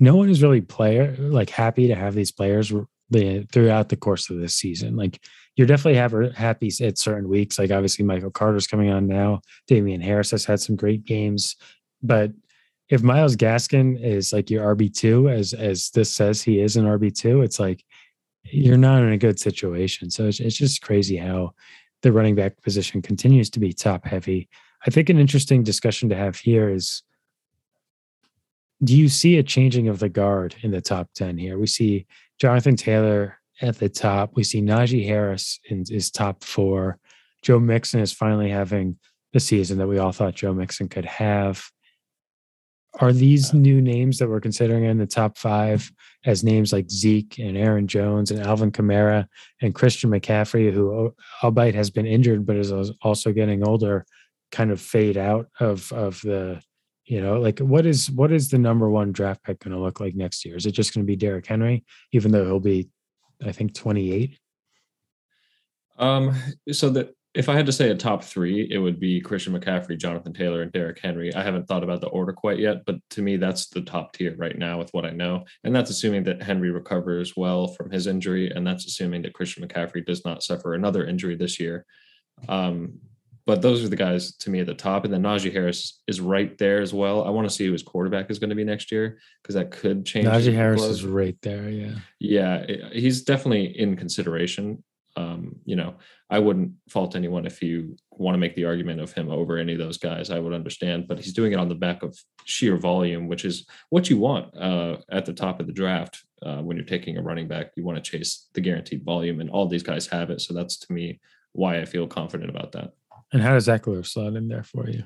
No one is really player like happy to have these players throughout the course of this season. Like you're definitely have, happy at certain weeks. Like obviously Michael Carter's coming on now. Damien Harris has had some great games. But if Myles Gaskin is like your RB two, as as this says he is an RB two, it's like you're not in a good situation. So it's, it's just crazy how the running back position continues to be top heavy. I think an interesting discussion to have here is do you see a changing of the guard in the top 10 here? We see Jonathan Taylor at the top. We see Najee Harris in is top four. Joe Mixon is finally having the season that we all thought Joe Mixon could have. Are these new names that we're considering in the top five as names like Zeke and Aaron Jones and Alvin Kamara and Christian McCaffrey, who albeit has been injured but is also getting older, kind of fade out of of the, you know, like what is what is the number one draft pick going to look like next year? Is it just going to be Derrick Henry, even though he'll be, I think, twenty eight? Um, so that if I had to say a top three, it would be Christian McCaffrey, Jonathan Taylor, and Derrick Henry. I haven't thought about the order quite yet, but to me, that's the top tier right now with what I know. And that's assuming that Henry recovers well from his injury, and that's assuming that Christian McCaffrey does not suffer another injury this year. Um, but those are the guys to me at the top. And then Najee Harris is right there as well. I want to see who his quarterback is going to be next year because that could change. Najee Harris is right there. Yeah. Yeah. He's definitely in consideration um, you know, I wouldn't fault anyone if you want to make the argument of him over any of those guys. I would understand, but he's doing it on the back of sheer volume, which is what you want uh, at the top of the draft. Uh, when you're taking a running back, you want to chase the guaranteed volume, and all these guys have it. So that's to me why I feel confident about that. And how does Ekeler slot in there for you?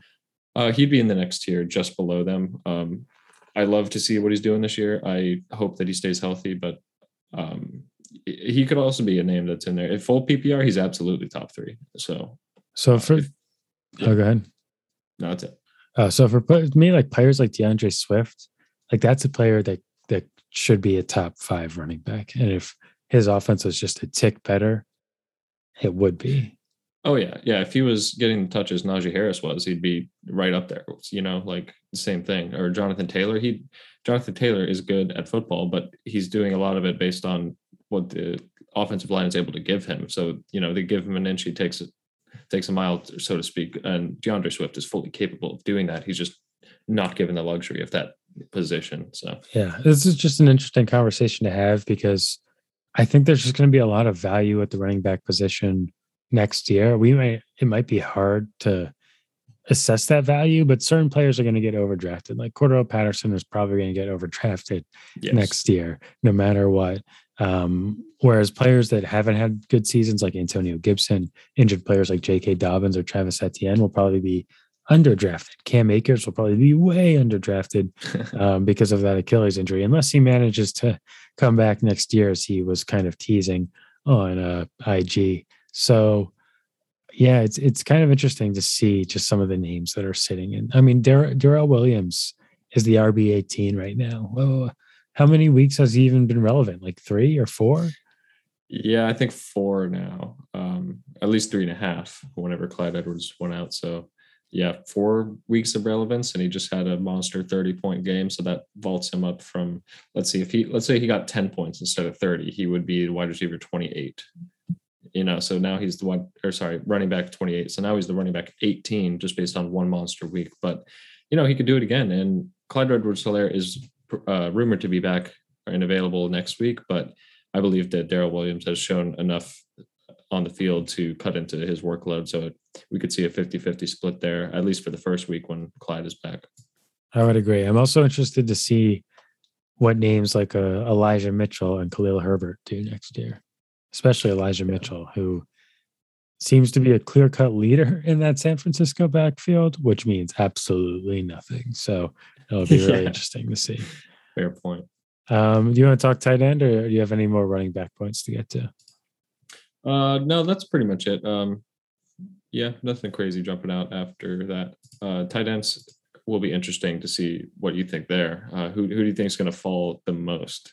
Uh, he'd be in the next tier, just below them. Um, I love to see what he's doing this year. I hope that he stays healthy, but um, he could also be a name that's in there. If full PPR, he's absolutely top three. So, so for, yeah. oh, go ahead. No, that's it. Uh, so for me, like players like D'Andre Swift, like that's a player that that should be a top five running back, and if his offense was just a tick better, it would be. Oh yeah, yeah. If he was getting the touches Najee Harris was, he'd be right up there. You know, like the same thing. Or Jonathan Taylor. He Jonathan Taylor is good at football, but he's doing a lot of it based on what the offensive line is able to give him. So you know, they give him an inch, he takes it takes a mile, so to speak. And D'Andre Swift is fully capable of doing that. He's just not given the luxury of that position. So yeah, this is just an interesting conversation to have because I think there's just going to be a lot of value at the running back position next year. We may it might be hard to assess that value, but certain players are going to get overdrafted. Like Cordarrelle Patterson is probably going to get overdrafted yes. next year, no matter what. Um, whereas players that haven't had good seasons, like Antonio Gibson, injured players like J.K. Dobbins or Travis Etienne, will probably be underdrafted. Cam Akers will probably be way underdrafted [laughs] um, because of that Achilles injury, unless he manages to come back next year, as he was kind of teasing on uh, IG. So yeah, it's it's kind of interesting to see just some of the names that are sitting in. I mean, Dar- Darrel Williams is the RB eighteen right now. Well, how many weeks has he even been relevant? Like three or four? Yeah, I think four now. Um, at least three and a half. Whenever Clyde Edwards went out, so yeah, four weeks of relevance, and he just had a monster thirty point game. So that vaults him up from let's see if he let's say he got ten points instead of thirty, he would be wide receiver twenty eight you know, so now he's the one, or sorry, running back 28. So now he's the running back 18 just based on one monster week. But, you know, he could do it again. And Clyde Edwards Helaire is uh, rumored to be back and available next week. But I believe that Darrel Williams has shown enough on the field to cut into his workload. So we could see a 50 50 split there, at least for the first week when Clyde is back. I would agree. I'm also interested to see what names like uh, Elijah Mitchell and Khalil Herbert do next year especially Elijah Mitchell, who seems to be a clear cut leader in that San Francisco backfield, which means absolutely nothing. So it'll [laughs] be really yeah. interesting to see. Fair point. Um, do you want to talk tight end or do you have any more running back points to get to? Uh, no, that's pretty much it. Um, yeah, nothing crazy jumping out after that. Uh, tight ends will be interesting to see what you think there. Uh, who, who do you think is going to fall the most?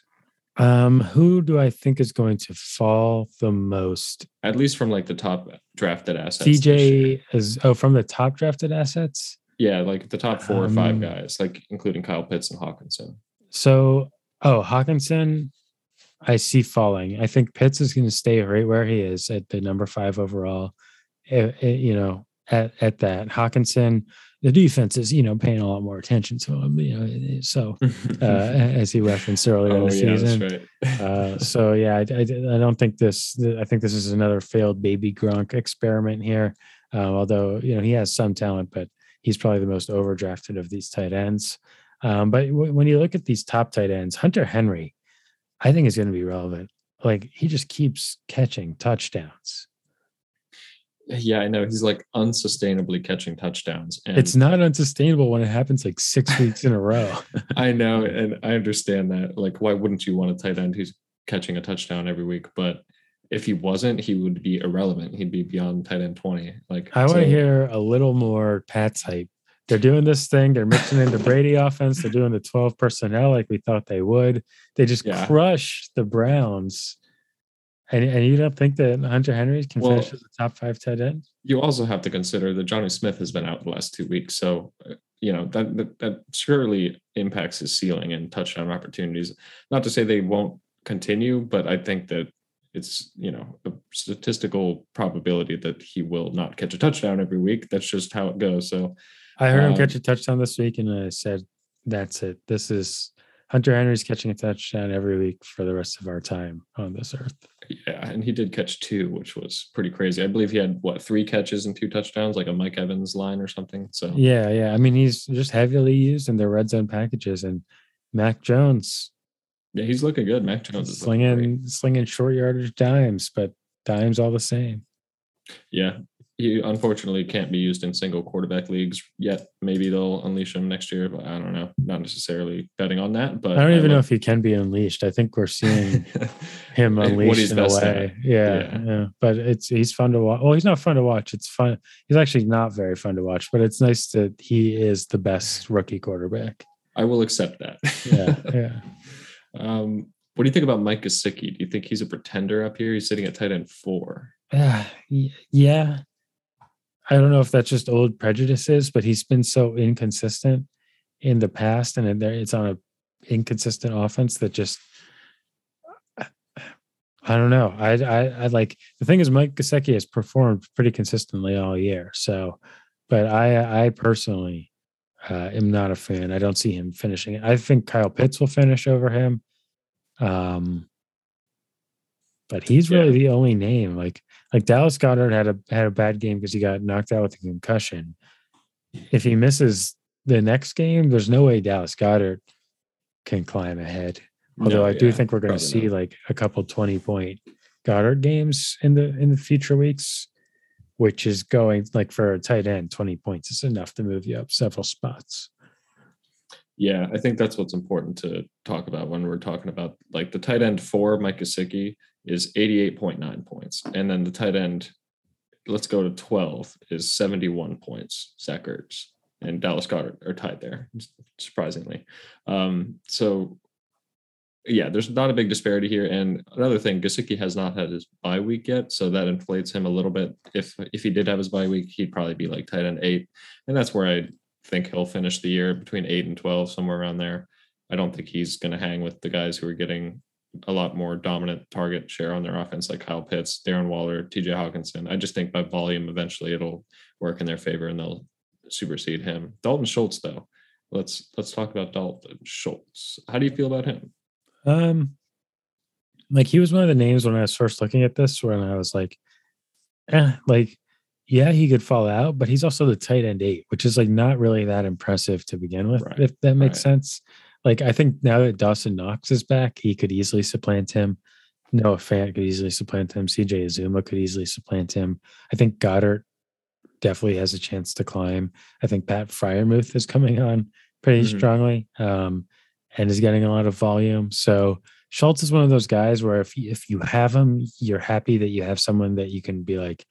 Um, who do I think is going to fall the most? At least from like the top drafted assets. CJ is oh from the top drafted assets. Yeah, like the top four um, or five um, guys, like including Kyle Pitts and Hockenson. So, oh, Hockenson, I see falling. I think Pitts is going to stay right where he is at the number five overall. It, it, you know, at at that Hockenson, the defense is you know paying a lot more attention to him you know so uh, [laughs] as he referenced earlier oh, in the yeah, season right. uh, [laughs] so yeah I, I, I, don't think this i think this is another failed baby gronk experiment here uh, although you know he has some talent but he's probably the most overdrafted of these tight ends um, but w- when you look at these top tight ends hunter henry i think is going to be relevant like he just keeps catching touchdowns yeah, I know he's like unsustainably catching touchdowns. And it's not unsustainable when it happens like six [laughs] weeks in a row. I know, and I understand that. Like, why wouldn't you want a tight end who's catching a touchdown every week? But if he wasn't, he would be irrelevant. He'd be beyond tight end twenty. Like, I want to hear a little more Pat's hype. They're doing this thing. They're mixing in the Brady [laughs] offense. They're doing the twelve personnel like we thought they would. They just yeah. crush the Browns and, and you don't think that Hunter Henry can well, finish as a top five tight end? You also have to consider that Jonnu Smith has been out the last two weeks, so uh, you know that, that that surely impacts his ceiling and touchdown opportunities. Not to say they won't continue, but I think that it's you know a statistical probability that he will not catch a touchdown every week. That's just how it goes. So I heard um, him catch a touchdown this week, and I said, "That's it. This is Hunter Henry's catching a touchdown every week for the rest of our time on this earth. Yeah, and he did catch two, which was pretty crazy. I believe he had what three catches and two touchdowns, like a Mike Evans line or something. So yeah, yeah. I mean, he's just heavily used in their red zone packages, and Mac Jones. Yeah, he's looking good. Mac Jones is slinging slinging short yardage dimes, but dimes all the same. Yeah, he unfortunately can't be used in single quarterback leagues yet. Maybe they'll unleash him next year, but I don't know. Not necessarily betting on that. But I don't even I know if he can be unleashed. I think we're seeing [laughs] him unleashed in a way. Yeah, yeah, yeah, But it's he's fun to watch. Well, he's not fun to watch. It's fun. He's actually not very fun to watch. But it's nice that he is the best rookie quarterback. I will accept that. yeah, [laughs] yeah. Um, what do you think about Mike Gesicki? Do you think he's a pretender up here? He's sitting at tight end four. [sighs] Uh, yeah, I don't know if that's just old prejudices, but he's been so inconsistent in the past, and it's on a inconsistent offense that just [sighs] I don't know. I I I like the thing is Mike Gesicki has performed pretty consistently all year. So, but I I personally uh, am not a fan. I don't see him finishing it. I think Kyle Pitts will finish over him. Um, but he's really yeah. the only name. Like like Dallas Goedert had a had a bad game because he got knocked out with a concussion. If he misses the next game, there's no way Dallas Goedert can climb ahead. Although no, I do think we're going to see not. like a couple 20 point Goedert games in the in the future weeks, which is going like for a tight end, 20 points is enough to move you up several spots. Yeah, I think that's what's important to talk about when we're talking about like the tight end for Mike Gesicki is 88.9 points. And then the tight end, let's go to 12, is 71 points, Zach Ertz and Dallas Goedert are tied there, surprisingly. Um, so yeah, there's not a big disparity here. And another thing, Gesicki has not had his bye week yet, so that inflates him a little bit. If if he did have his bye week, he'd probably be like tight end eight, and that's where I think he'll finish the year between eight and twelve, somewhere around there. I don't think he's going to hang with the guys who are getting a lot more dominant target share on their offense, like Kyle Pitts, Darren Waller, T.J. Hockenson. I just think by volume, eventually it'll work in their favor, and they'll supersede him. Dalton Schultz, though, let's let's talk about Dalton Schultz. How do you feel about him? Um, like he was one of the names when I was first looking at this, when I was like, eh, like, yeah, he could fall out, but he's also the tight end eight, which is like not really that impressive to begin with, right. if that makes right. sense. Like, I think now that Dawson Knox is back, he could easily supplant him. Noah Fant could easily supplant him. CJ Uzomah could easily supplant him. I think Goedert definitely has a chance to climb. I think Pat Freiermuth is coming on pretty mm-hmm. strongly. Um, and is getting a lot of volume. So Schultz is one of those guys where if you, if you have him, you're happy that you have someone that you can be like,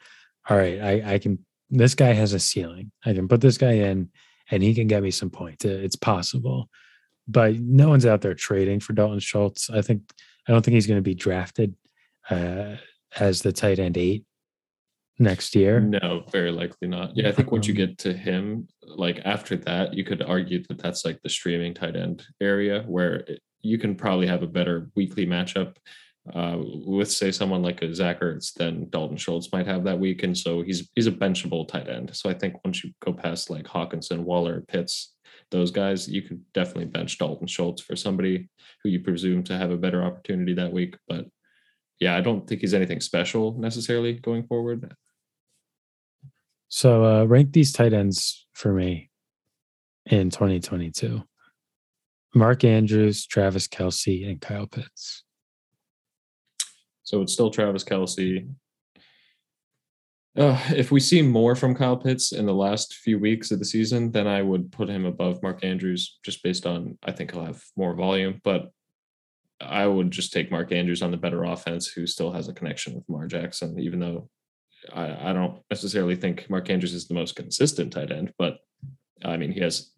all right, I, I can. This guy has a ceiling. I can put this guy in, and he can get me some points. It's possible, but no one's out there trading for Dalton Schultz. I think I don't think he's going to be drafted uh, as the tight end eight next year? No, very likely not. Yeah, I think once you get to him, like after that, you could argue that that's like the streaming tight end area where you can probably have a better weekly matchup uh, with say someone like a Zach Ertz than Dalton Schultz might have that week, and so he's he's a benchable tight end. So I think once you go past like Hockenson, Waller, Pitts, those guys, you could definitely bench Dalton Schultz for somebody who you presume to have a better opportunity that week. But yeah, I don't think he's anything special necessarily going forward. So uh, rank these tight ends for me in 2022. Mark Andrews, Travis Kelce, and Kyle Pitts. So it's still Travis Kelce. Uh, if we see more from Kyle Pitts in the last few weeks of the season, then I would put him above Mark Andrews just based on I think he'll have more volume. But I would just take Mark Andrews on the better offense, who still has a connection with Lamar Jackson, even though I, I don't necessarily think Mark Andrews is the most consistent tight end, but I mean, he has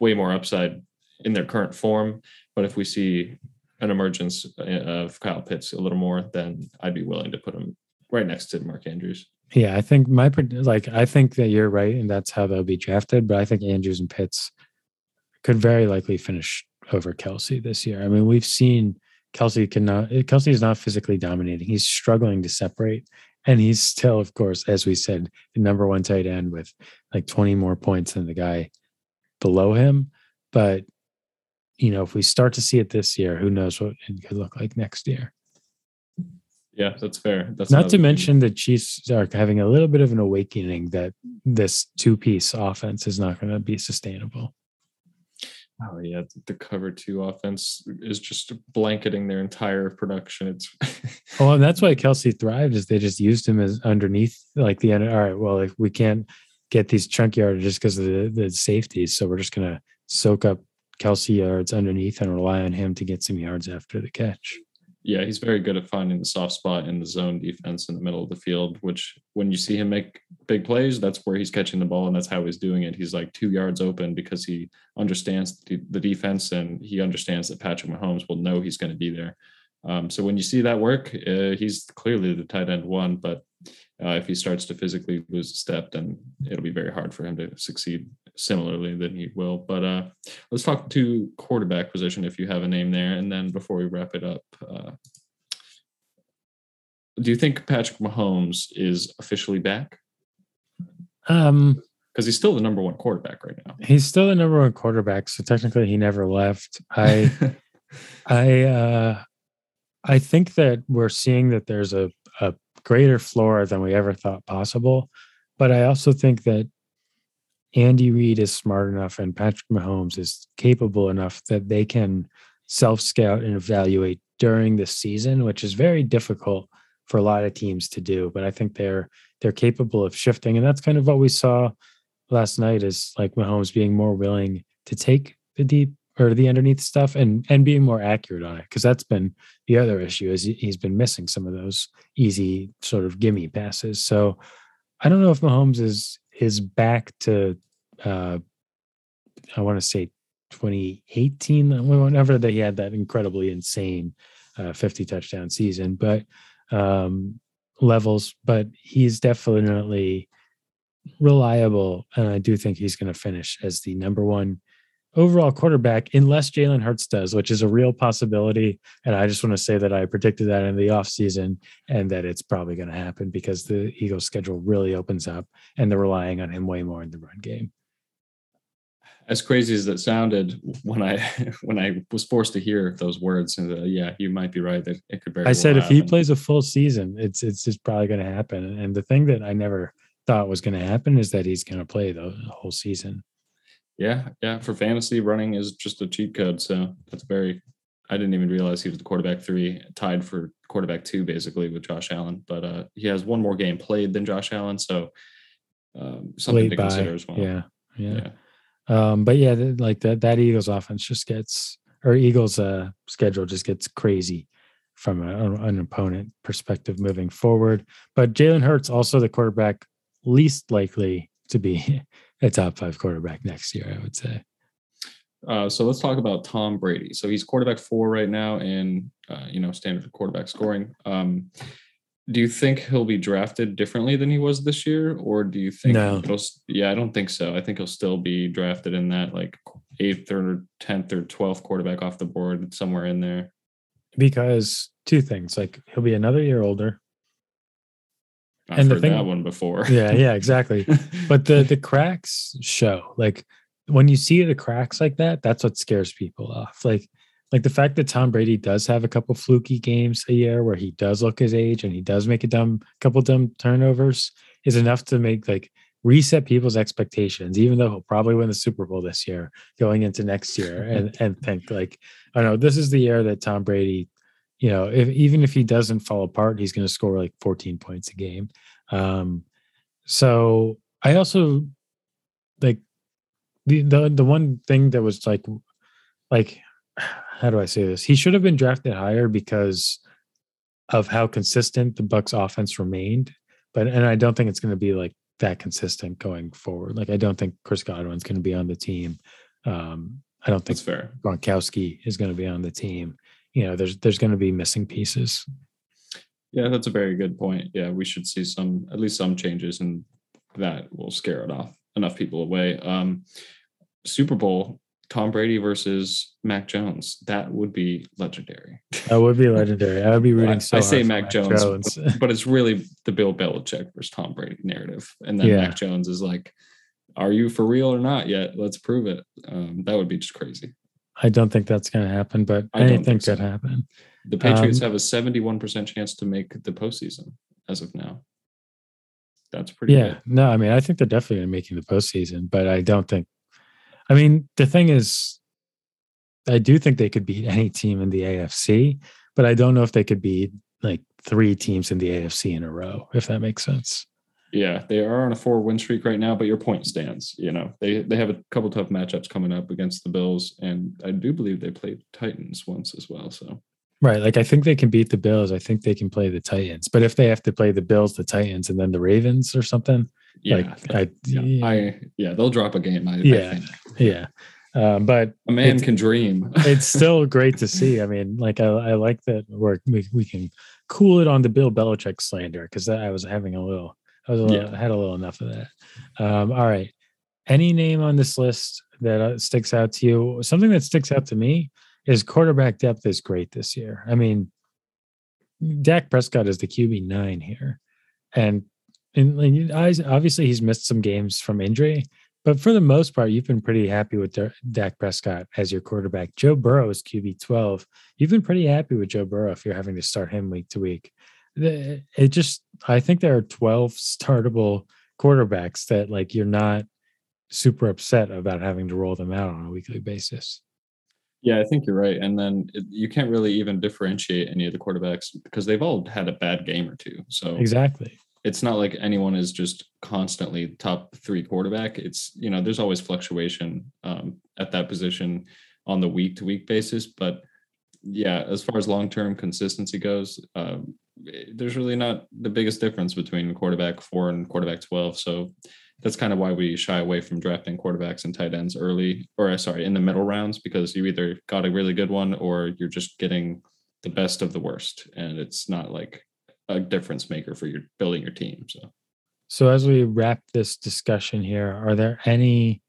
way more upside in their current form. But if we see an emergence uh, of Kyle Pitts a little more, then I'd be willing to put him right next to Mark Andrews. Yeah, I think my like I think that you're right, and that's how they'll be drafted. But I think Andrews and Pitts could very likely finish over Kelce this year. I mean, we've seen Kelce cannot Kelce is not physically dominating. He's struggling to separate. And he's still, of course, as we said, the number one tight end with like 20 more points than the guy below him. But, you know, if we start to see it this year, who knows what it could look like next year. Yeah, that's fair. That's not to mention the Chiefs are having a little bit of an awakening that this two piece offense is not going to be sustainable. Oh yeah, the cover two offense is just blanketing their entire production. It's [laughs] oh, and that's why Kelce thrived is they just used him as underneath like the end. All right, well, like we can't get these chunk yards just because of the, the safeties, so we're just gonna soak up Kelce yards underneath and rely on him to get some yards after the catch yeah, he's very good at finding the soft spot in the zone defense in the middle of the field, which when you see him make big plays, that's where he's catching the ball and that's how he's doing it. He's like two yards open because he understands the, defense and he understands that Patrick Mahomes will know he's going to be there. Um, so when you see that work, uh, he's clearly the tight end one, but uh, if he starts to physically lose a step, then it'll be very hard for him to succeed similarly than he will. But uh, let's talk to quarterback position if you have a name there. And then before we wrap it up, uh, do you think Patrick Mahomes is officially back? Um, Because he's still the number one quarterback right now. he's still the number one quarterback, so technically he never left. I [laughs] I uh I think that we're seeing that there's a, a greater floor than we ever thought possible. But I also think that Andy Reid is smart enough and Patrick Mahomes is capable enough that they can self scout and evaluate during the season, which is very difficult for a lot of teams to do. But I think they're they're capable of shifting. And that's kind of what we saw last night is like Mahomes being more willing to take the deep or the underneath stuff and and being more accurate on it because that's been the other issue is he- he's been missing some of those easy sort of gimme passes so i don't know if mahomes is is back to uh i want to say 2018 whenever that he had that incredibly insane uh, 50 touchdown season but um levels but he's definitely reliable and i do think he's going to finish as the number one overall quarterback unless Jalen Hurts does, which is a real possibility. And I just want to say that I predicted that in the offseason and that it's probably going to happen because the Eagles schedule really opens up and they're relying on him way more in the run game. as crazy as that sounded when I [laughs] when I was forced to hear those words, and uh, yeah, you might be right that it could very. I said if he plays a full season, it's it's just probably going to happen. And the thing that I never thought was going to happen is that he's going to play the whole season. Yeah, yeah. For fantasy, running is just a cheat code. So that's very. I didn't even realize he was the quarterback three, tied for quarterback two, basically with Josh Allen. But uh, he has one more game played than Josh Allen, so um, something Late to by. consider as well. Yeah. Yeah. yeah. Um, but yeah, like that that Eagles offense just gets or Eagles uh schedule just gets crazy from a, an opponent perspective moving forward. But Jalen Hurts also the quarterback least likely to be [laughs] a top five quarterback next year, I would say. Uh, so let's talk about Tom Brady. So he's quarterback four right now in uh, you know standard quarterback scoring. Um, do you think he'll be drafted differently than he was this year, or do you think? No. It'll, yeah, I don't think so. I think he'll still be drafted in that like eighth or tenth or twelfth quarterback off the board, somewhere in there. Because two things, like he'll be another year older. I've And the heard thing- that one before. [laughs] Yeah, yeah, exactly. but the [laughs] the cracks show like when you see the cracks like that that's what scares people off like like the fact that tom brady does have a couple fluky games a year where he does look his age and he does make a dumb couple dumb turnovers is enough to make like reset people's expectations even though he'll probably win the super bowl this year going into next year and and think like oh, i don't know this is the year that tom brady you know if even if he doesn't fall apart he's going to score like 14 points a game um so I also like the the the one thing that was like like [sighs] how do I say this? He should have been drafted higher because of how consistent the Bucs offense remained. But and I don't think it's going to be like that consistent going forward. Like I don't think Chris Godwin's going to be on the team. Um I don't think That's fair. Gronkowski is going to be on the team. You know, there's there's going to be missing pieces. Yeah, that's a very good point. Yeah, we should see some at least some changes, and that will scare it off enough people away. Um, Super Bowl, Tom Brady versus Mac Jones. That would be legendary. That would be legendary. I would be rooting [laughs] so I say for Mac, Jones, But, but it's really the Bill Belichick versus Tom Brady narrative, and then Yeah. Mac Jones is like, "Are you for real or not yet? Let's prove it." Um, that would be just crazy. I don't think that's going to happen, but I don't anything so. could happen. The Patriots Um, have a seventy-one percent chance to make the postseason as of now. That's pretty Yeah, good. no, I mean, I think they're definitely making the postseason, but I don't think. I mean, the thing is, I do think they could beat any team in the AFC, but I don't know if they could beat like three teams in the AFC in a row, if that makes sense. Yeah, they are on a four win streak right now, but your point stands. You know, they they have a couple tough matchups coming up against the Bills, and I do believe they played Titans once as well. So Right. Like I think they can beat the Bills. I think they can play the Titans. But if they have to play the Bills, the Titans, and then the Ravens or something, yeah, like I, yeah, I yeah, they'll drop a game. I, Yeah. I think yeah. Um, but a man can dream. [laughs] it's still great to see. I mean, like I, I like that we we can cool it on the Bill Belichick slander because I was having a little, I was a little, Yeah. I had a little enough of that. Um, all right, any name on this list that uh, sticks out to you? Something that sticks out to me is quarterback depth is great this year. I mean, Dak Prescott is the QB nine here, and and, and obviously he's missed some games from injury, but for the most part, you've been pretty happy with Dak Prescott as your quarterback. Joe Burrow is QB twelve. You've been pretty happy with Joe Burrow if you're having to start him week to week. The- It just, I think there are twelve startable quarterbacks that like you're not super upset about having to roll them out on a weekly basis. Yeah, I think you're right. And then it, you can't really even differentiate any of the quarterbacks because they've all had a bad game or two. So Exactly. it's not like anyone is just constantly top three quarterback. It's, you know, there's always fluctuation um, at that position on the week to week basis. But yeah, as far as long term consistency goes, um, there's really not the biggest difference between quarterback four and quarterback 12. So that's kind of why we shy away from drafting quarterbacks and tight ends early, or uh, sorry, in the middle rounds, because you either got a really good one or you're just getting the best of the worst. And it's not like a difference maker for your building your team. So So as we wrap this discussion here, are there any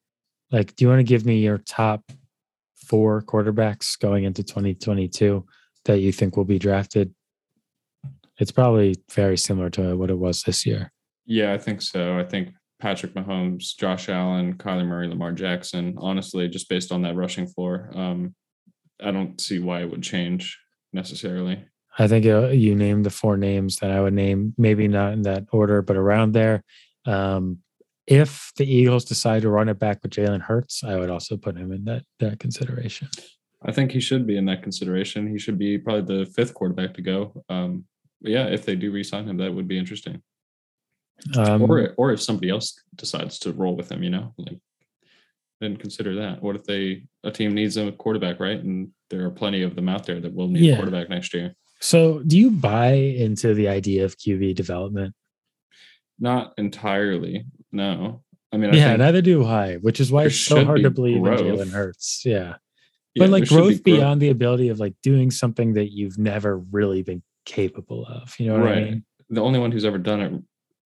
like do you want to give me your top four quarterbacks going into 2022 that you think will be drafted? It's probably very similar to what it was this year. yeah, I think so. I think Patrick Mahomes, Josh Allen, Kyler Murray, Lamar Jackson, honestly, just based on that rushing floor, um, I don't see why it would change necessarily. I think uh, you named the four names that I would name, maybe not in that order, but around there. Um, if the Eagles decide to run it back with Jalen Hurts, I would also put him in that that consideration. I think he should be in that consideration. He should be probably the fifth quarterback to go. Um, but yeah, if they do re-sign him, that would be interesting. Um, or or if somebody else decides to roll with him, you know, like didn't consider that. What if they a team needs a quarterback, right? And there are plenty of them out there that will need Yeah. a quarterback next year. so, do you buy into the idea of QB development? Not entirely, no. I mean, I yeah, neither do I, which is why it's so hard to be believe in growth. Jalen Hurts. Yeah. yeah, but like should be growth beyond the ability of like doing something that you've never really been capable of. You know what I Right. mean? The only one who's ever done it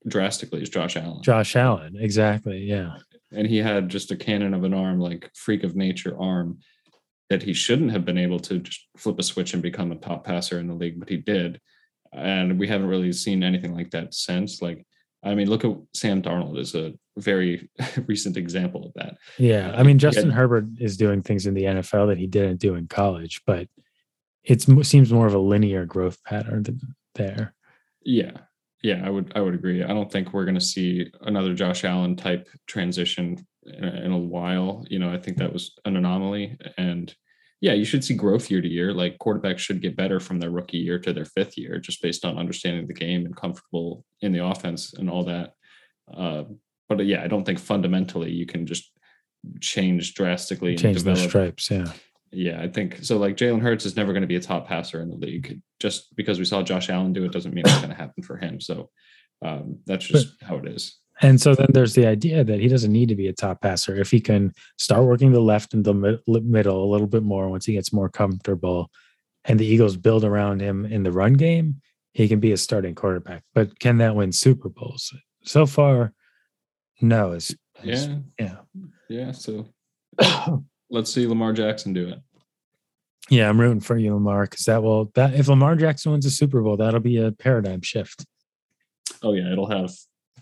drastically is Josh Allen, Josh Allen, exactly. Yeah. and he had just a cannon of an arm, like freak of nature arm, that he shouldn't have been able to just flip a switch and become a top passer in the league, but he did, and we haven't really seen anything like that since. Like, I mean, look at Sam Darnold is a very [laughs] recent example of that. Yeah. Uh, I mean, Justin Herbert is doing things in the NFL that he didn't do in college, but it seems more of a linear growth pattern than there. Yeah. Yeah, I would I would agree. I don't think we're going to see another Josh Allen type transition in a, in a while. You know, I think that was an anomaly and yeah, you should see growth year to year. Like quarterbacks should get better from their rookie year to their fifth year just based on understanding the game and comfortable in the offense and all that. Uh, but yeah, I don't think fundamentally you can just change drastically Change develop stripes. Yeah. yeah, I think so. Like Jalen Hurts is never going to be a top passer in the league. Just because we saw Josh Allen do it doesn't mean it's going to happen for him. So um, that's just how it is. And so then there's the idea that he doesn't need to be a top passer if he can start working the left and the mid- middle a little bit more once he gets more comfortable, and the Eagles build around him in the run game. He can be a starting quarterback, but can that win Super Bowls? So far, no. Is is- Yeah, yeah, yeah. So [coughs] let's see Lamar Jackson do it. yeah. I'm rooting for you, Lamar, because that will that if Lamar Jackson wins a Super Bowl, that'll be a paradigm shift. Oh yeah, it'll have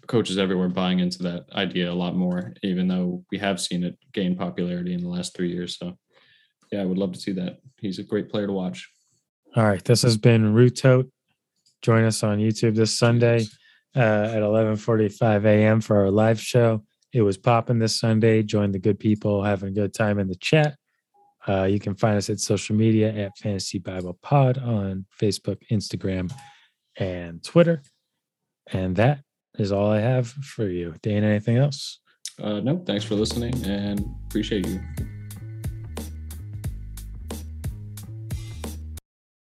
coaches everywhere buying into that idea a lot more. Even though we have seen it gain popularity in the last three years. So yeah, I would love to see that. He's a great player to watch. All right, this has been Root Tote. Join us on YouTube this Sunday uh, at 11:45 a.m. for our live show. It was popping this Sunday. Join the good people, having a good time in the chat. Uh, you can find us at social media at Fantasy Bible Pod on Facebook, Instagram, and Twitter. And that is all I have for you. Dane, anything else? Uh, no, thanks for listening and appreciate you.